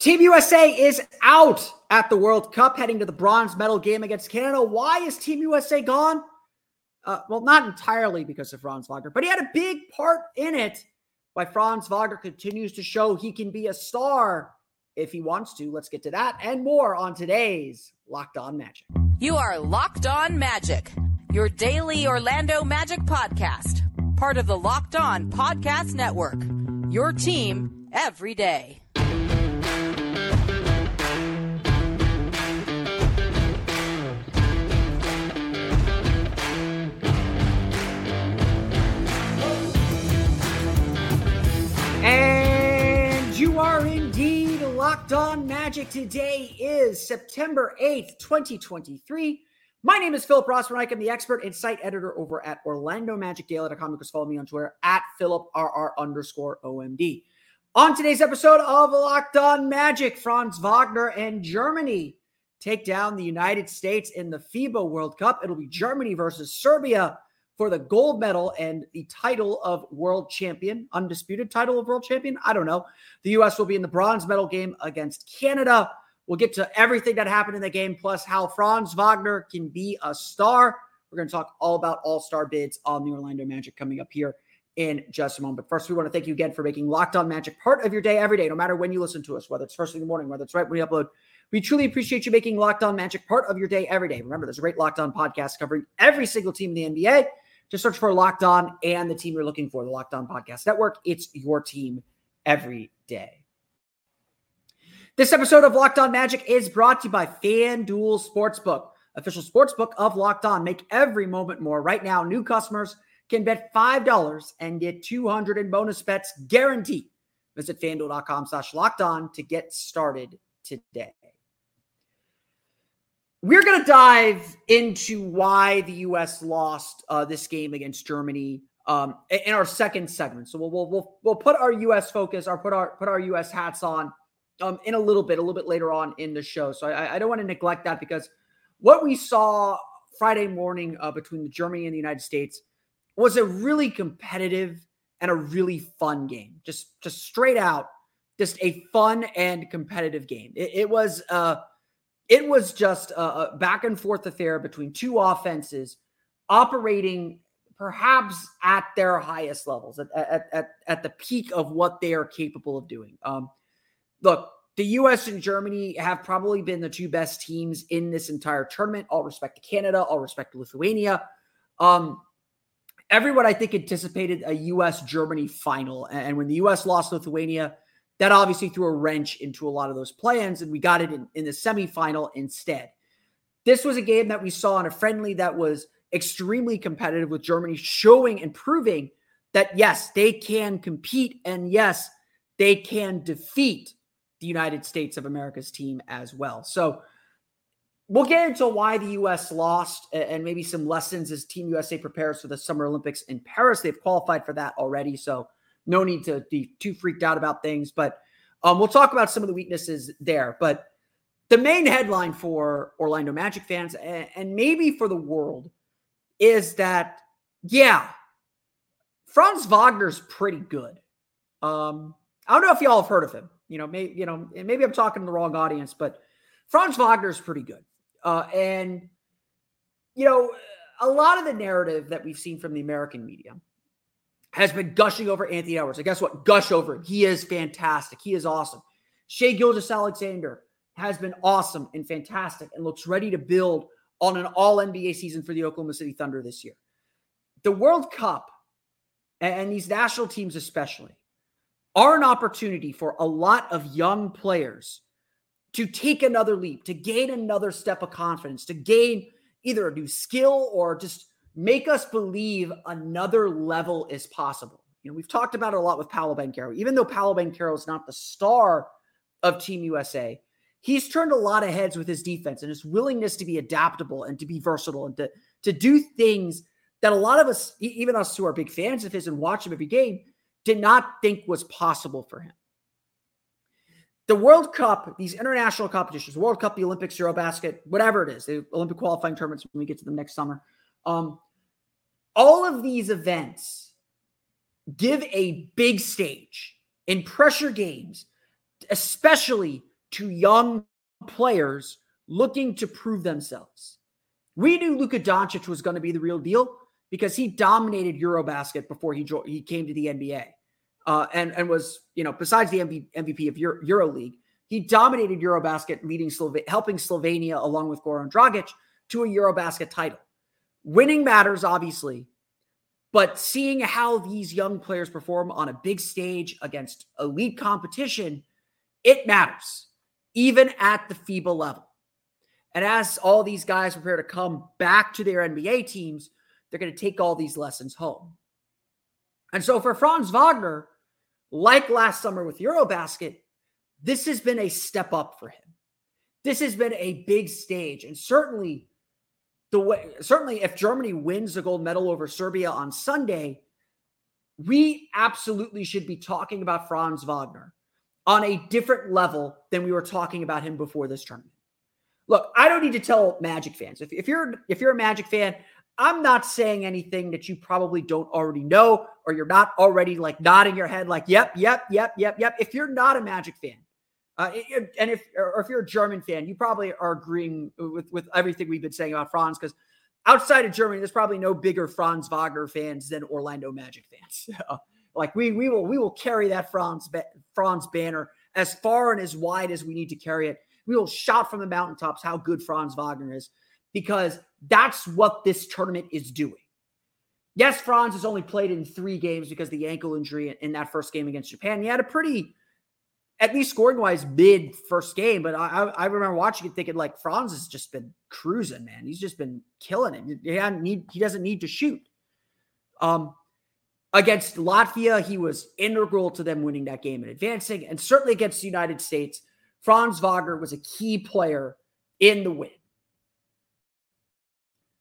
Team USA is out at the World Cup, heading to the bronze medal game against Canada. Why is Team USA gone? Uh, well, not entirely because of Franz Wagner, but he had a big part in it. Why Franz Wagner continues to show he can be a star if he wants to. Let's get to that and more on today's Locked On Magic. You are Locked On Magic, your daily Orlando Magic podcast, part of the Locked On Podcast Network. Your team every day. Locked on magic. Today is September 8th, 2023. My name is Philip Rossman. I'm the expert and site editor over at OrlandoMagicDaily.com. You can follow me on Twitter at PhilipRR underscore OMD. On today's episode of Locked On Magic, Franz Wagner and Germany take down the United States in the FIBA World Cup. It'll be Germany versus Serbia for the gold medal and the title of world champion, undisputed title of world champion. I don't know. The U.S. will be in the bronze medal game against Canada. We'll get to everything that happened in the game, plus how Franz Wagner can be a star. We're going to talk all about all star bids on the Orlando Magic coming up here in just a moment. But first, we want to thank you again for making Locked On Magic part of your day every day, no matter when you listen to us, whether it's first thing in the morning, whether it's right when we upload. We truly appreciate you making Locked On Magic part of your day every day. Remember, there's a great Locked On podcast covering every single team in the NBA. Just search for Locked On and the team you're looking for, the Locked On Podcast Network. It's your team every day. This episode of Locked On Magic is brought to you by FanDuel Sportsbook, official sportsbook of Locked On. Make every moment more. Right now, new customers can bet $5 and get 200 in bonus bets guaranteed. Visit fanduel.com slash locked on to get started today. We're going to dive into why the U.S. lost uh, this game against Germany um, in our second segment. So we'll, we'll we'll we'll put our U.S. focus, or put our put our U.S. hats on um, in a little bit, a little bit later on in the show. So I, I don't want to neglect that because what we saw Friday morning uh, between the Germany and the United States was a really competitive and a really fun game. Just just straight out, just a fun and competitive game. It, it was. Uh, it was just a, a back and forth affair between two offenses operating perhaps at their highest levels, at, at, at, at the peak of what they are capable of doing. Um, look, the US and Germany have probably been the two best teams in this entire tournament. All respect to Canada, all respect to Lithuania. Um, everyone, I think, anticipated a US Germany final. And when the US lost Lithuania, that obviously threw a wrench into a lot of those plans, and we got it in, in the semifinal instead. This was a game that we saw in a friendly that was extremely competitive with Germany showing and proving that yes, they can compete and yes, they can defeat the United States of America's team as well. So we'll get into why the US lost and maybe some lessons as Team USA prepares for the Summer Olympics in Paris. They've qualified for that already. So no need to be too freaked out about things, but um, we'll talk about some of the weaknesses there. But the main headline for Orlando Magic fans and, maybe for the world is that, yeah, Franz Wagner's pretty good. Um, I don't know if y'all have heard of him. You know, maybe you know, maybe I'm talking to the wrong audience, but Franz Wagner's pretty good. Uh, and you know, a lot of the narrative that we've seen from the American media has been gushing over Anthony Edwards. And guess what? Gush over him. He is fantastic. He is awesome. Shai Gilgeous-Alexander has been awesome and fantastic and looks ready to build on an all NBA season for the Oklahoma City Thunder this year. The World Cup and these national teams, especially, are an opportunity for a lot of young players to take another leap, to gain another step of confidence, to gain either a new skill or just make us believe another level is possible. You know, we've talked about it a lot with Paolo Banchero. Even though Paolo Banchero is not the star of Team USA, he's turned a lot of heads with his defense and his willingness to be adaptable and to be versatile and to, to do things that a lot of us, even us who are big fans of his and watch him every game, did not think was possible for him. The World Cup, these international competitions, World Cup, the Olympics, Eurobasket, whatever it is, the Olympic qualifying tournaments when we get to them next summer. Um, all of these events give a big stage in pressure games, especially to young players looking to prove themselves. We knew Luka Doncic was going to be the real deal because he dominated Eurobasket before he he came to the NBA, uh, and and was you know besides the MVP of Euro- EuroLeague, he dominated Eurobasket, leading Slova- helping Slovenia along with Goran Dragic to a Eurobasket title. Winning matters, obviously, but seeing how these young players perform on a big stage against elite competition, it matters, even at the FIBA level. And as all these guys prepare to come back to their NBA teams, they're going to take all these lessons home. And so for Franz Wagner, like last summer with Eurobasket, this has been a step up for him. This has been a big stage. And certainly the way certainly if Germany wins the gold medal over Serbia on Sunday, we absolutely should be talking about Franz Wagner on a different level than we were talking about him before this tournament. Look, I don't need to tell Magic fans. If, if you're if you're a Magic fan, I'm not saying anything that you probably don't already know, or you're not already like nodding your head, like, yep, yep, yep, yep, yep. If you're not a Magic fan, uh, and if or if you're a German fan, you probably are agreeing with with everything we've been saying about Franz because outside of Germany, there's probably no bigger Franz Wagner fans than Orlando Magic fans. like we we will we will carry that Franz Franz banner as far and as wide as we need to carry it. We will shout from the mountaintops how good Franz Wagner is because that's what this tournament is doing. Yes, Franz has only played in three games because the ankle injury in that first game against Japan. He had a pretty at least scoring wise, mid first game. But I, I remember watching it thinking like Franz has just been cruising, man. He's just been killing it. He, need, he doesn't need to shoot. Um, against Latvia, he was integral to them winning that game and advancing. And certainly against the United States, Franz Wagner was a key player in the win.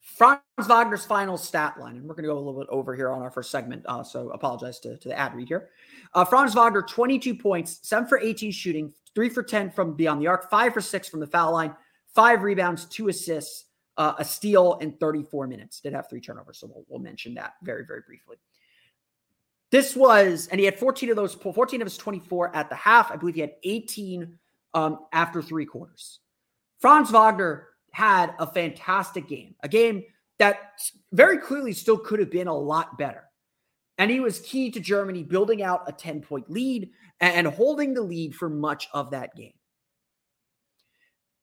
Franz Wagner's final stat line, and we're going to go a little bit over here on our first segment, uh, so apologize to, to the ad read here. Uh, Franz Wagner, 22 points, 7 for 18 shooting, 3 for 10 from beyond the arc, 5 for 6 from the foul line, 5 rebounds, 2 assists, uh, a steal in 34 minutes. Did have 3 turnovers, so we'll, we'll mention that very, very briefly. This was, and he had 14 of those, 14 of his 24 at the half. I believe he had 18 um, after three quarters. Franz Wagner had a fantastic game, a game that very clearly still could have been a lot better. And he was key to Germany building out a 10 point lead and holding the lead for much of that game.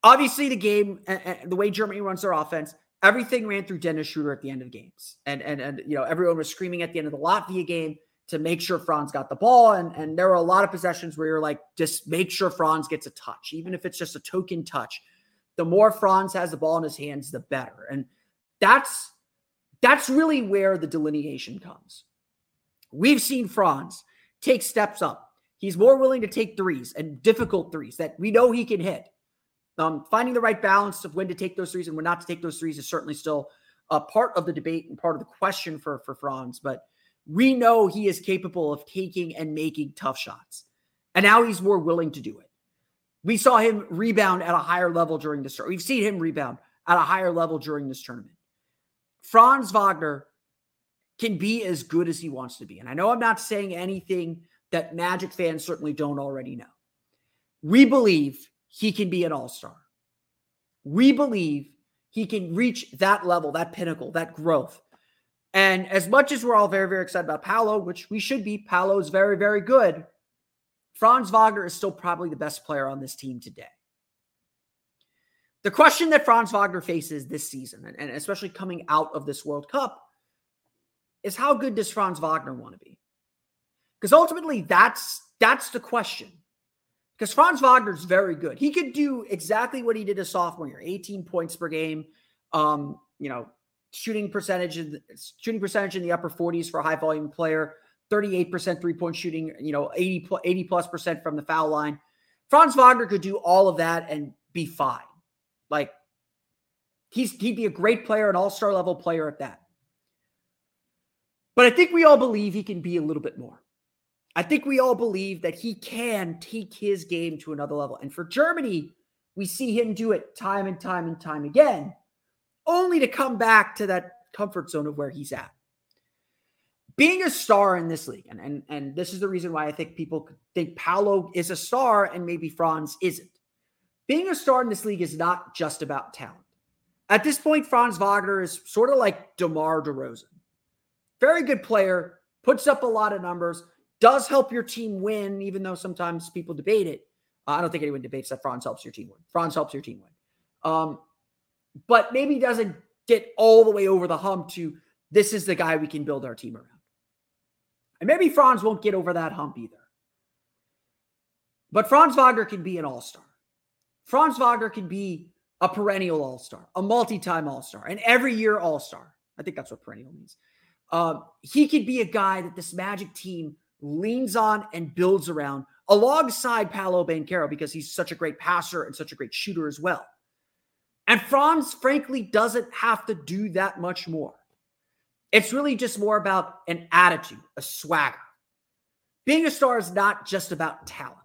Obviously, the game, the way Germany runs their offense, everything ran through Dennis Schroeder at the end of games. And, and, and, you know, everyone was screaming at the end of the Latvia game to make sure Franz got the ball. And, and there were a lot of possessions where you're like, just make sure Franz gets a touch, even if it's just a token touch the more Franz has the ball in his hands, the better. And that's that's really where the delineation comes. We've seen Franz take steps up. He's more willing to take threes and difficult threes that we know he can hit. Um, finding the right balance of when to take those threes and when not to take those threes is certainly still a part of the debate and part of the question for, for Franz. But we know he is capable of taking and making tough shots. And now he's more willing to do it. We saw him rebound at a higher level during this. Tournament. We've seen him rebound at a higher level during this tournament. Franz Wagner can be as good as he wants to be. And I know I'm not saying anything that Magic fans certainly don't already know. We believe he can be an all star. We believe he can reach that level, that pinnacle, that growth. And as much as we're all very, very excited about Paolo, which we should be, Paolo's very, very good. Franz Wagner is still probably the best player on this team today. The question that Franz Wagner faces this season, and especially coming out of this World Cup, is how good does Franz Wagner want to be? Because ultimately, that's that's the question. Because Franz Wagner is very good. He could do exactly what he did a sophomore year: 18 points per game. Um, you know, shooting percentage, shooting percentage in the upper 40s for a high volume player. 38% three point shooting, you know, 80, 80 plus percent from the foul line. Franz Wagner could do all of that and be fine. Like he's he'd be a great player, an all-star level player at that. But I think we all believe he can be a little bit more. I think we all believe that he can take his game to another level. And for Germany, we see him do it time and time and time again, only to come back to that comfort zone of where he's at. Being a star in this league, and, and, and this is the reason why I think people think Paolo is a star and maybe Franz isn't. Being a star in this league is not just about talent. At this point, Franz Wagner is sort of like DeMar DeRozan. Very good player, puts up a lot of numbers, does help your team win, even though sometimes people debate it. Uh, I don't think anyone debates that Franz helps your team win. Franz helps your team win. Um, but maybe doesn't get all the way over the hump to this is the guy we can build our team around. And maybe Franz won't get over that hump either. But Franz Wagner can be an all star. Franz Wagner can be a perennial all star, a multi time all star, an every year all star. I think that's what perennial means. Um, he could be a guy that this Magic team leans on and builds around alongside Paolo Banchero because he's such a great passer and such a great shooter as well. And Franz, frankly, doesn't have to do that much more. It's really just more about an attitude, a swagger. Being a star is not just about talent.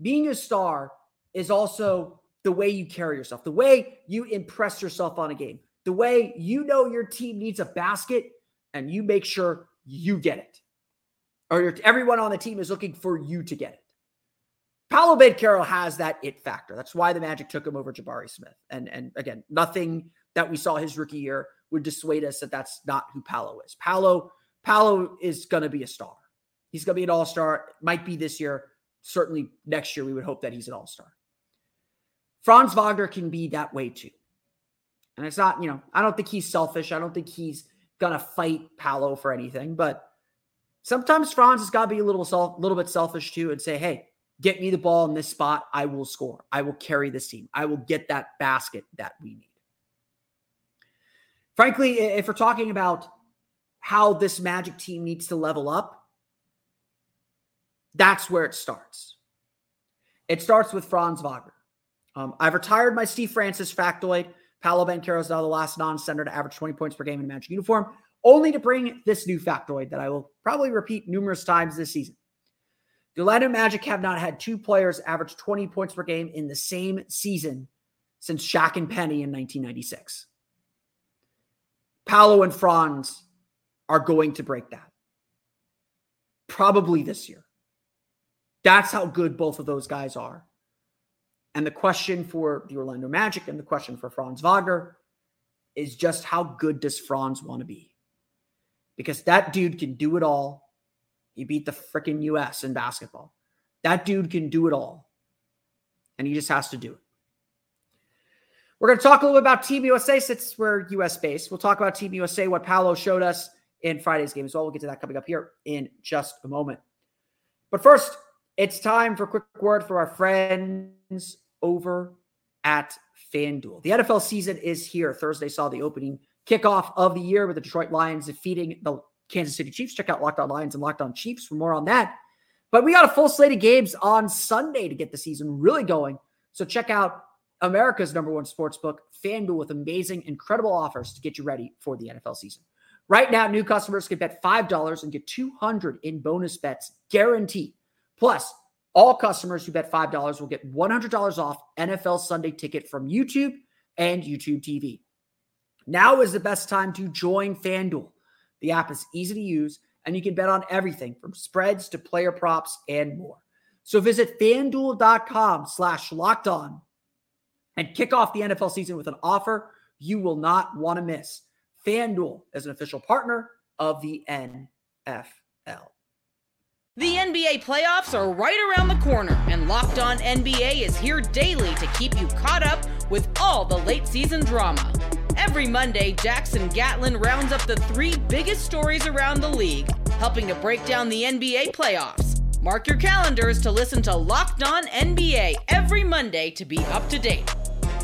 Being a star is also the way you carry yourself, the way you impress yourself on a game, the way you know your team needs a basket and you make sure you get it or everyone on the team is looking for you to get it. Paolo Banchero has that it factor. That's why the Magic took him over Jabari Smith. And and again, nothing that we saw his rookie year would dissuade us that that's not who Paolo is. Paolo Paolo is going to be a star. He's going to be an all-star. Might be this year. Certainly next year we would hope that he's an all-star. Franz Wagner can be that way too. And it's not, you know, I don't think he's selfish. I don't think he's going to fight Paolo for anything, but Sometimes Franz has got to be a little self, little bit selfish too and say, "Hey, get me the ball in this spot. I will score. I will carry this team. I will get that basket that we need." Frankly, if we're talking about how this Magic team needs to level up, that's where it starts. It starts with Franz Wagner. Um, I've retired my Steve Francis factoid. Paolo Banchero is now the last non-center to average 20 points per game in Magic uniform only to bring this new factoid that I will probably repeat numerous times this season. The Orlando Magic have not had two players average 20 points per game in the same season since Shaq and Penny in 1996. Paolo and Franz are going to break that. Probably this year. That's how good both of those guys are. And the question for the Orlando Magic and the question for Franz Wagner is just how good does Franz want to be? because that dude can do it all. He beat the freaking US in basketball. That dude can do it all. And he just has to do it. We're going to talk a little bit about Team USA since we're US based. We'll talk about Team USA, what Paolo showed us in Friday's game as well. We'll get to that coming up here in just a moment. But first, it's time for a quick word for our friends over at FanDuel. The NFL season is here. Thursday saw the opening kickoff of the year with the Detroit Lions defeating the Kansas City Chiefs. Check out Locked On Lions and Locked On Chiefs for more on that. But we got a full slate of games on Sunday to get the season really going. So check out America's number one sports book, FanDuel, with amazing, incredible offers to get you ready for the NFL season. Right now, new customers can bet $5 and get 200 in bonus bets guaranteed. Plus, all customers who bet $5 will get $100 off NFL Sunday ticket from YouTube and YouTube TV. Now is the best time to join FanDuel. The app is easy to use, and you can bet on everything from spreads to player props and more. So visit fanduel.com slash locked on and kick off the NFL season with an offer you will not want to miss. FanDuel is an official partner of the NFL. The NBA playoffs are right around the corner, and Locked On NBA is here daily to keep you caught up with all the late season drama. Every Monday, Jackson Gatlin rounds up the three biggest stories around the league, helping to break down the NBA playoffs. Mark your calendars to listen to Locked On NBA every Monday to be up to date.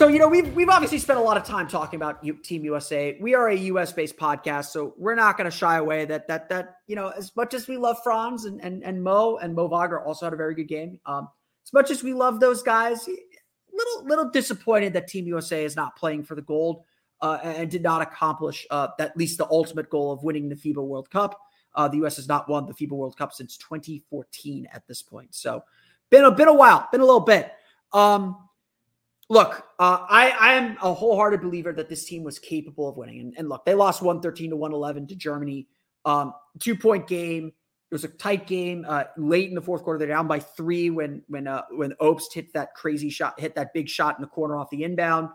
So you know we've we've obviously spent a lot of time talking about Team USA. We are a US based podcast, so we're not going to shy away that that that you know as much as we love Franz and and, and Mo and Mo Wagner also had a very good game. Um, as much as we love those guys, little little disappointed that Team USA is not playing for the gold uh, and did not accomplish uh, at least the ultimate goal of winning the FIBA World Cup. Uh, the U.S. has not won the FIBA World Cup since 2014 at this point, so been a been a while, been a little bit. Um, look, uh, I, I am a wholehearted believer that this team was capable of winning. And, and look, they lost 113 to 111 to Germany. Um, two point game. It was a tight game. Uh, late in the fourth quarter, they're down by three when when uh, when Obst hit that crazy shot, hit that big shot in the corner off the inbound.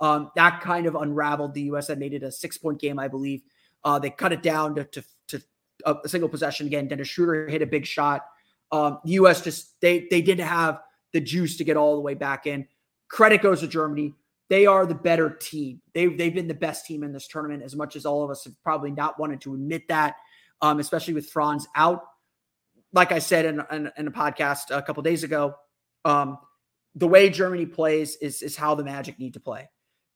Um, that kind of unraveled the U.S. and made it a six point game, I believe. Uh, they cut it down to, to, to a single possession again. Dennis Schroeder hit a big shot. Um, the U.S. just they they didn't have the juice to get all the way back in. Credit goes to Germany. They are the better team. They, they've been the best team in this tournament, as much as all of us have probably not wanted to admit that, um, especially with Franz out. Like I said in, in, in a podcast a couple days ago, um, the way Germany plays is, is how the Magic need to play.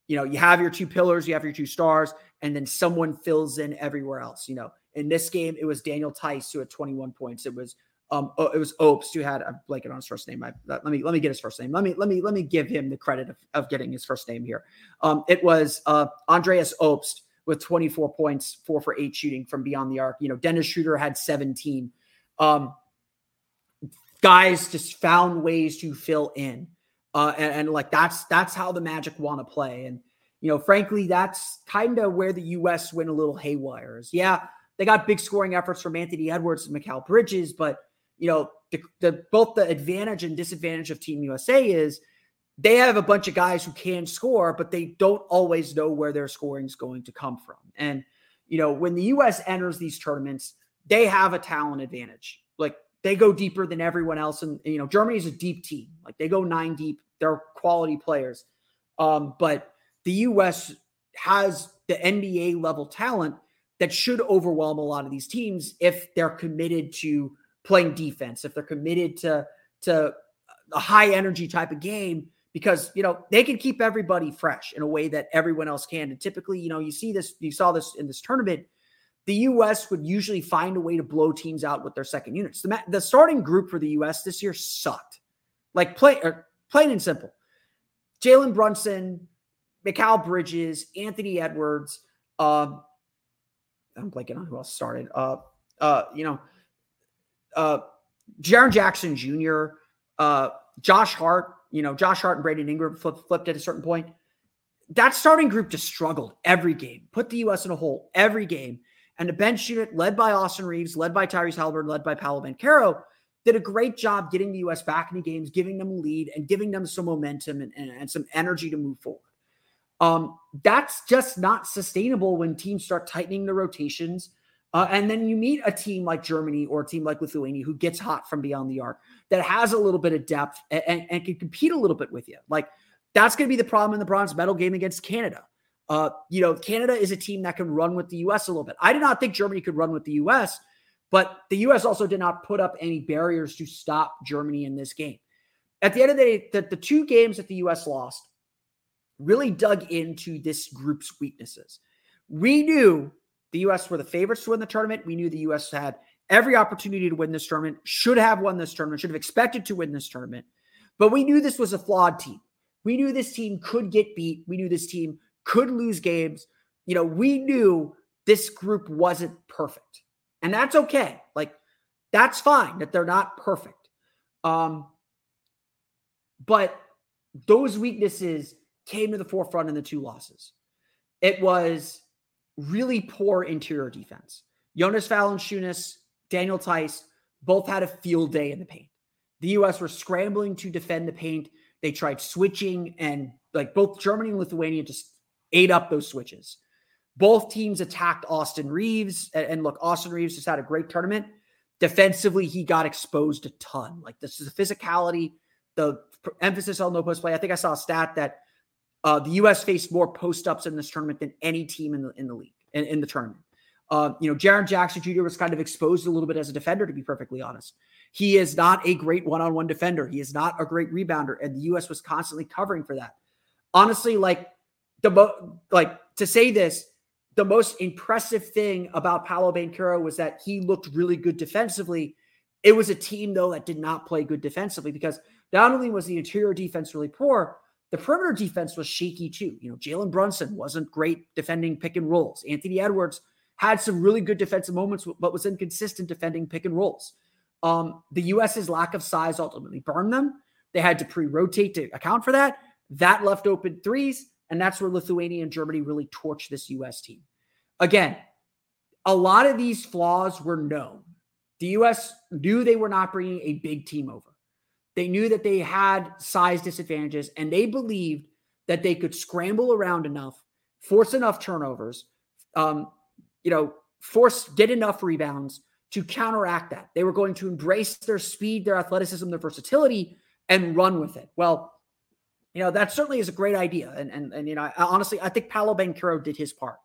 You know, you have your two pillars, you have your two stars, and then someone fills in everywhere else. You know, in this game, it was Daniel Theis who had 21 points. It was um, oh, it was Obst who had I'm blanking on his first name. I, let me let me get his first name. Let me let me let me give him the credit of, of getting his first name here. Um, it was uh, Andreas Obst with 24 points, four for eight shooting from beyond the arc. You know, Dennis Schroeder had 17. Um, guys just found ways to fill in, uh, and, and like that's that's how the Magic want to play. And you know, frankly, that's kind of where the U.S. went a little haywire. Is yeah, they got big scoring efforts from Anthony Edwards and Mikal Bridges, but you know, the, the both the advantage and disadvantage of Team USA is they have a bunch of guys who can score, but they don't always know where their scoring is going to come from. And you know, when the US enters these tournaments, they have a talent advantage. Like they go deeper than everyone else. And you know, Germany is a deep team. Like they go nine deep. They're quality players. Um, but the US has the NBA level talent that should overwhelm a lot of these teams if they're committed to playing defense, if they're committed to to a high energy type of game, because you know they can keep everybody fresh in a way that everyone else can. And typically, you know, you see this, you saw this in this tournament. The U.S. would usually find a way to blow teams out with their second units. The, the starting group for the U.S. this year sucked, like play, or plain and simple. Jalen Brunson, Mikal Bridges, Anthony Edwards. Um, I'm blanking on who else started. Uh, uh, you know, uh, Jaren Jackson Jr., uh, Josh Hart, you know, Josh Hart and Brandon Ingram flip, flipped at a certain point. That starting group just struggled every game, put the U.S. in a hole every game. And the bench unit, led by Austin Reaves, led by Tyrese Haliburton, led by Paolo Banchero, did a great job getting the U.S. back in the games, giving them a lead and giving them some momentum and, and, and some energy to move forward. Um, that's just not sustainable when teams start tightening the rotations uh, and then you meet a team like Germany or a team like Lithuania who gets hot from beyond the arc that has a little bit of depth and, and, and can compete a little bit with you. Like that's going to be the problem in the bronze medal game against Canada. Uh, you know, Canada is a team that can run with the U.S. a little bit. I did not think Germany could run with the U.S., but the U.S. also did not put up any barriers to stop Germany in this game. At the end of the day, the, the two games that the U.S. lost really dug into this group's weaknesses. We knew the U.S. were the favorites to win the tournament. We knew the U.S. had every opportunity to win this tournament, should have won this tournament, should have expected to win this tournament. But we knew this was a flawed team. We knew this team could get beat. We knew this team could lose games. You know, we knew this group wasn't perfect. And that's okay. Like, that's fine that they're not perfect. Um, but those weaknesses came to the forefront in the two losses. It was really poor interior defense. Jonas Valanciunas, Daniel Theis both had a field day in the paint. The U.S. were scrambling to defend the paint. They tried switching, and like both Germany and Lithuania just ate up those switches. Both teams attacked Austin Reaves, and, look, Austin Reaves just had a great tournament. Defensively, he got exposed a ton. Like this is the physicality, the emphasis on no post play. I think I saw a stat that uh, the U.S. faced more post ups in this tournament than any team in the in the league in, in the tournament. Uh, you know, Jaren Jackson Jr. was kind of exposed a little bit as a defender, to be perfectly honest. He is not a great one on one defender. He is not a great rebounder, and the U.S. was constantly covering for that. honestly, like the mo- like to say this, the most impressive thing about Paolo Banchero was that he looked really good defensively. It was a team though that did not play good defensively because not only was the interior defense really poor, the perimeter defense was shaky too. You know, Jalen Brunson wasn't great defending pick and rolls. Anthony Edwards had some really good defensive moments, but was inconsistent defending pick and rolls. Um, the US's lack of size ultimately burned them. They had to pre-rotate to account for that. That left open threes, and that's where Lithuania and Germany really torched this US team. Again, a lot of these flaws were known. The US knew they were not bringing a big team over. They knew that they had size disadvantages, and they believed that they could scramble around enough, force enough turnovers, um, you know, force get enough rebounds to counteract that. They were going to embrace their speed, their athleticism, their versatility, and run with it. Well, you know, that certainly is a great idea. And and and you know, I, honestly, I think Paolo Banchero did his part.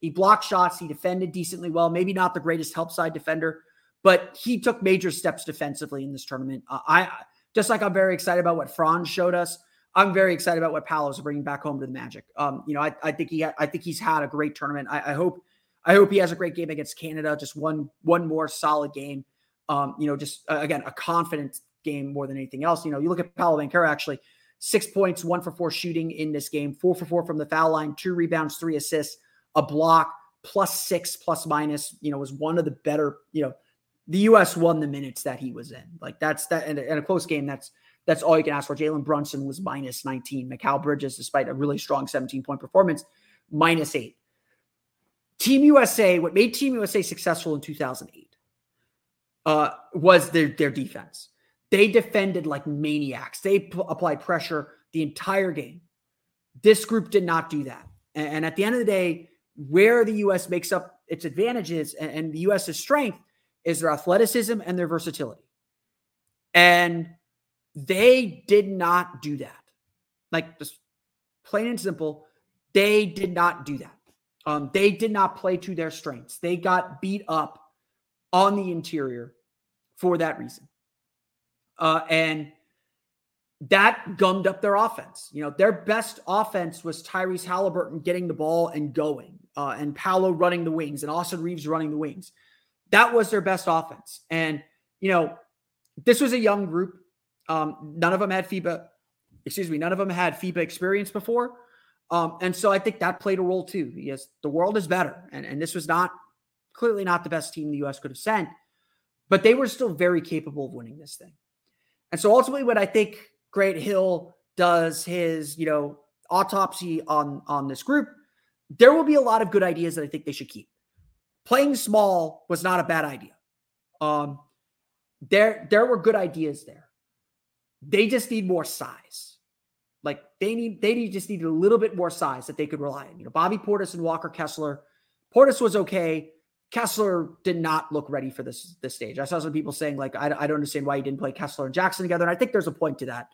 He blocked shots, he defended decently well, maybe not the greatest help side defender, but he took major steps defensively in this tournament. Uh, I just like I'm very excited about what Franz showed us. I'm very excited about what Paolo's bringing back home to the Magic. Um, you know, I, I think he I think he's had a great tournament. I, I hope I hope he has a great game against Canada. Just one one more solid game. Um, you know, just uh, again a confident game more than anything else. You know, you look at Paolo Banchero actually six points, one for four shooting in this game, four for four from the foul line, two rebounds, three assists, a block, plus six, plus minus. You know, was one of the better. You know, the U.S. won the minutes that he was in. Like that's that, and, and a close game. That's that's all you can ask for. Jalen Brunson was minus 19. Mikal Bridges, despite a really strong 17 point performance, minus eight. Team USA, what made Team USA successful in 2008 uh, was their, their defense. They defended like maniacs. They p- applied pressure the entire game. This group did not do that. And, and, at the end of the day, where the U.S. makes up its advantages and, and the U.S.'s strength is their athleticism and their versatility. And they did not do that. Like just plain and simple, they did not do that. Um, they did not play to their strengths. They got beat up on the interior for that reason. Uh, and that gummed up their offense. You know, their best offense was Tyrese Haliburton getting the ball and going, uh, and Paolo running the wings, and Austin Reaves running the wings. That was their best offense. And, you know, this was a young group. Um, none of them had FIBA, excuse me, none of them had FIBA experience before. Um, and so I think that played a role too. Yes, the world is better. And, and this was not clearly not the best team the US could have sent, but they were still very capable of winning this thing. And so ultimately, what I think Grant Hill does his, you know, autopsy on on this group, there will be a lot of good ideas that I think they should keep. Playing small was not a bad idea. Um, there there were good ideas there. They just need more size. Like they need they need just needed a little bit more size that they could rely on. You know, Bobby Portis and Walker Kessler. Portis was okay. Kessler did not look ready for this this stage. I saw some people saying like I, I don't understand why he didn't play Kessler and Jackson together, and I think there's a point to that.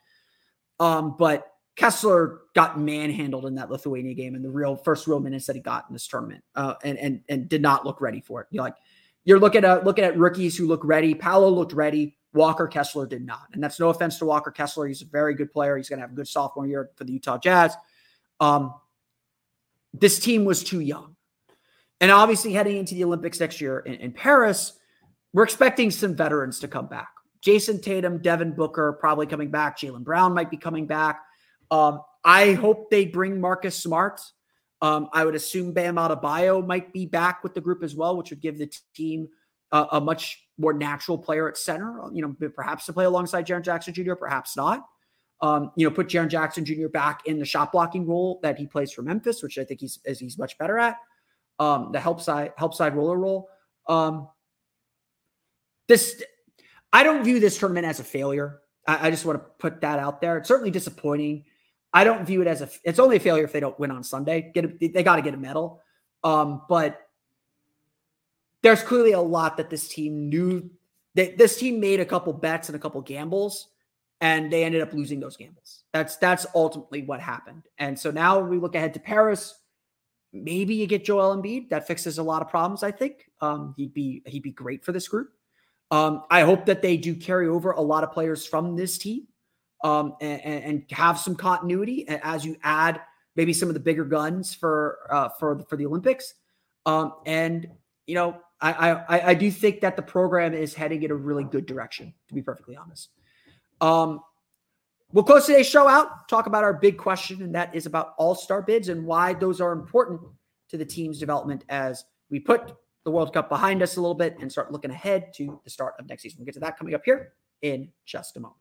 Um, but Kessler got manhandled in that Lithuania game in the real first real minutes that he got in this tournament, uh, and and and did not look ready for it. You're like you're looking at looking at rookies who look ready. Paolo looked ready. Walker Kessler did not. And that's no offense to Walker Kessler. He's a very good player. He's going to have a good sophomore year for the Utah Jazz. Um, this team was too young. And obviously, heading into the Olympics next year in, in Paris, we're expecting some veterans to come back. Jayson Tatum, Devin Booker probably coming back. Jaylen Brown might be coming back. Um, I hope they bring Marcus Smart. Um, I would assume Bam Adebayo might be back with the group as well, which would give the team a, a much more natural player at center, uh, you know, perhaps to play alongside Jaren Jackson Jr., perhaps not. Um, you know, put Jaren Jackson Jr. back in the shot blocking role that he plays for Memphis, which I think he's he's much better at. Um, the help side help side roller role. Um, this I don't view this tournament as a failure. I, I just want to put that out there. It's certainly disappointing. I don't view it as a. It's only a failure if they don't win on Sunday. Get a, they got to get a medal. Um, but there's clearly a lot that this team knew that this team made a couple bets and a couple gambles and they ended up losing those gambles. That's that's ultimately what happened. And so now we look ahead to Paris. Maybe you get Joel Embiid. That fixes a lot of problems. I think um, he'd be he'd be great for this group. Um, I hope that they do carry over a lot of players from this team. Um, and, and, have some continuity as you add maybe some of the bigger guns for uh, for for the Olympics. Um, and you know, I, I I do think that the program is heading in a really good direction. To be perfectly honest, um, we'll close today's show out. Talk about our big question, and that is about All Star bids and why those are important to the team's development as we put the World Cup behind us a little bit and start looking ahead to the start of next season. We'll get to that coming up here in just a moment.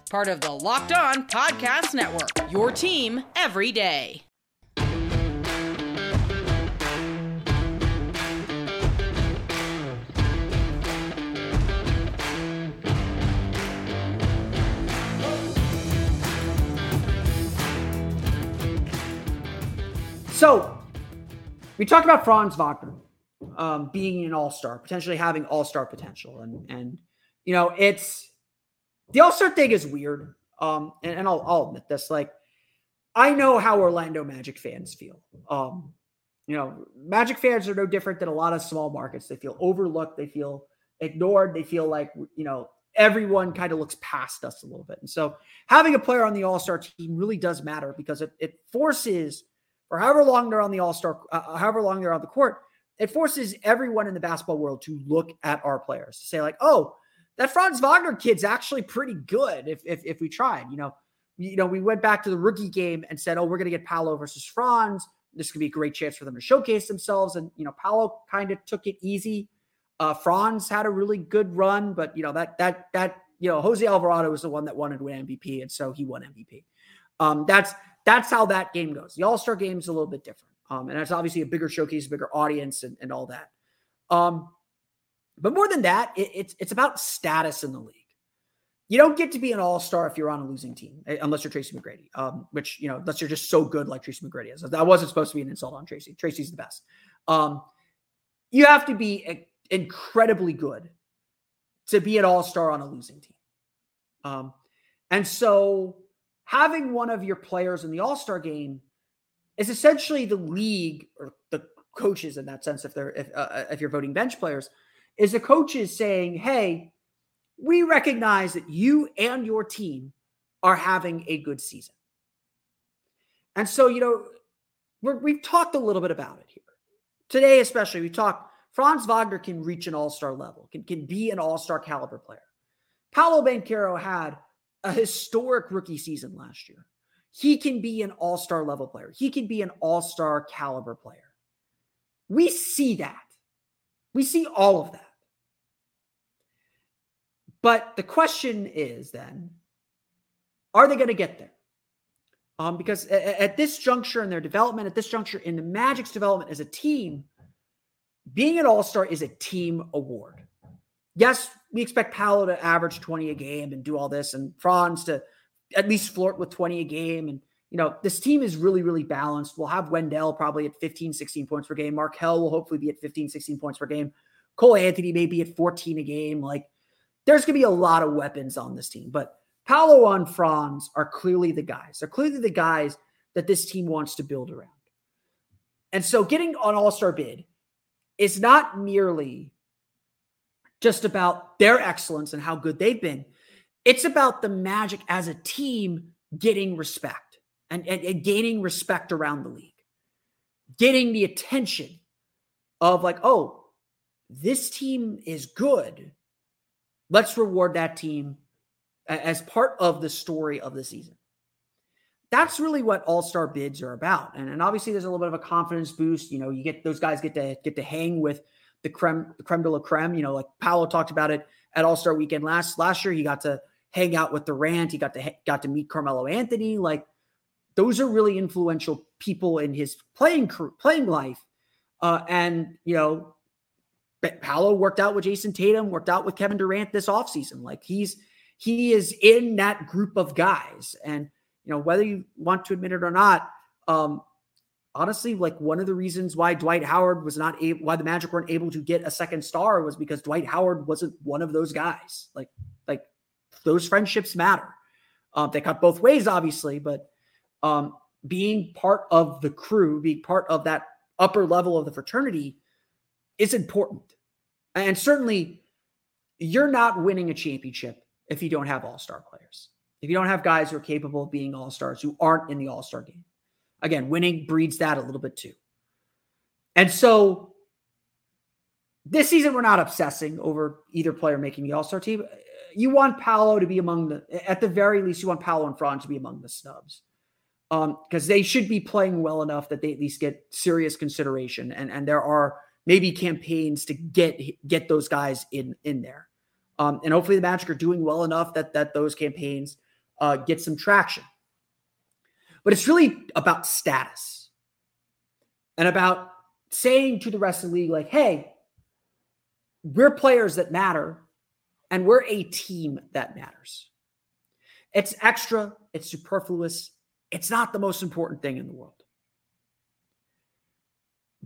Part of the Locked On Podcast Network. Your team every day. So, we talked about Franz Wagner um, being an all star, potentially having all star potential, and and you know it's the all star thing is weird. Um, and, and I'll, I'll admit this, like I know how Orlando Magic fans feel. Um, you know, Magic fans are no different than a lot of small markets. They feel overlooked, they feel ignored, they feel like you know everyone kind of looks past us a little bit. And so having a player on the All Star team really does matter because it, it forces, for however long they're on the All Star, uh, however long they're on the court, it forces everyone in the basketball world to look at our players to say like, oh, that Franz Wagner kid's actually pretty good. If if, if we tried, you know, you know, we went back to the rookie game and said, oh, we're going to get Paolo versus Franz. This could be a great chance for them to showcase themselves. And you know, Paolo kind of took it easy. Uh, Franz had a really good run, but you know that that that you know Jose Alvarado was the one that wanted to win MVP, and so he won MVP. Um, that's that's how that game goes. The All Star game is a little bit different. Um, and that's obviously a bigger showcase, bigger audience, and, and all that. Um, but more than that, it, it's it's about status in the league. You don't get to be an all star if you're on a losing team, eh, unless you're Tracy McGrady. Um, which you know, unless you're just so good like Tracy McGrady is. That wasn't supposed to be an insult on Tracy. Tracy's the best. Um, you have to be incredibly good to be an all star on a losing team. Um, and so having one of your players in the all star game is essentially the league or the coaches in that sense if they're if, uh, if you're voting bench players is the coaches saying hey we recognize that you and your team are having a good season and so you know we have talked a little bit about it here today especially we talked franz wagner can reach an all-star level can, can be an all-star caliber player paolo Banchero had a historic rookie season last year he can be an all star level player. He can be an all star caliber player. We see that. We see all of that. But the question is then, are they going to get there? Um, because at, at this juncture in their development, at this juncture in the Magic's development as a team, being an all star is a team award. Yes, we expect Paolo to average 20 a game and do all this, and Franz to at least flirt with 20 a game. And, you know, this team is really, really balanced. We'll have Wendell probably at 15, 16 points per game. Markelle will hopefully be at 15, 16 points per game. Cole Anthony may be at 14 a game. Like, there's going to be a lot of weapons on this team. But Paolo and Franz are clearly the guys. They're clearly the guys that this team wants to build around. And so getting an all star bid is not merely just about their excellence and how good they've been. It's about the Magic as a team getting respect and, and, and gaining respect around the league, getting the attention of like, oh, this team is good. Let's reward that team as part of the story of the season. That's really what all-star bids are about. And, and obviously there's a little bit of a confidence boost. You know, you get those guys get to get to hang with the creme, the creme de la creme. You know, like Paolo talked about it at All-Star weekend last last year. He got to hang out with Durant. He got to got to meet Carmelo Anthony. Like those are really influential people in his playing playing life. Uh, and you know, Paolo worked out with Jayson Tatum, worked out with Kevin Durant this offseason. Like he's he is in that group of guys. And you know, whether you want to admit it or not, um, honestly, like one of the reasons why Dwight Howard was not able, why the Magic weren't able to get a second star was because Dwight Howard wasn't one of those guys. Like, like those friendships matter. Um, they cut both ways, obviously, but um, being part of the crew, being part of that upper level of the fraternity is important. And certainly, you're not winning a championship if you don't have all star players. If you don't have guys who are capable of being all stars who aren't in the all star game. Again, winning breeds that a little bit too. And so this season, we're not obsessing over either player making the all star team. You want Paolo to be among the, at the very least, you want Paolo and Franz to be among the snubs because um, they should be playing well enough that they at least get serious consideration. And, and there are maybe campaigns to get get those guys in in there. Um, and hopefully the Magic are doing well enough that that those campaigns uh, get some traction. But it's really about status and about saying to the rest of the league, like, hey, we're players that matter and we're a team that matters. It's extra, it's superfluous, it's not the most important thing in the world.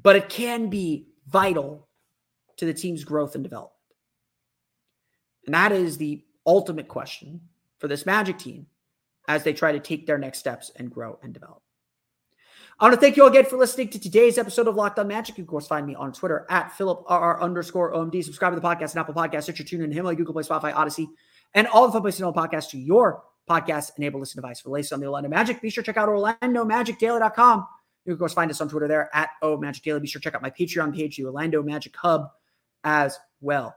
But it can be vital to the team's growth and development. And that is the ultimate question for this Magic team as they try to take their next steps and grow and develop. I want to thank you all again for listening to today's episode of Locked On Magic. You can, of course, find me on Twitter at PhilipRR underscore OMD. Subscribe to the podcast and Apple Podcasts, Stitcher, TuneIn, Himalaya, Google Play, Spotify, Audacy, and all the fun places to know podcasts to your podcast-enabled listen device. For latest on the Orlando Magic, be sure to check out OrlandoMagicDaily.com. You can, course, find us on Twitter there at O Magic Daily. Be sure to check out my Patreon page, the Orlando Magic Hub, as well.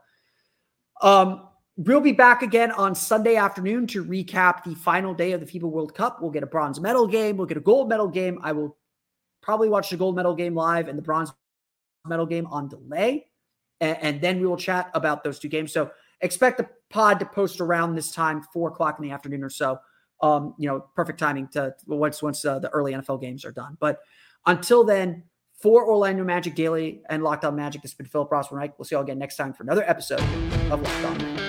Um, We'll be back again on Sunday afternoon to recap the final day of the FIBA World Cup. We'll get a bronze medal game. We'll get a gold medal game. I will probably watch the gold medal game live and the bronze medal game on delay. And, and then we will chat about those two games. So expect the pod to post around this time, four o'clock in the afternoon or so. Um, you know, perfect timing to once once uh, the early NFL games are done. But until then, for Orlando Magic Daily and Locked On Magic, this has been Philip Rossman Reich. We'll see you all again next time for another episode of Locked On Magic.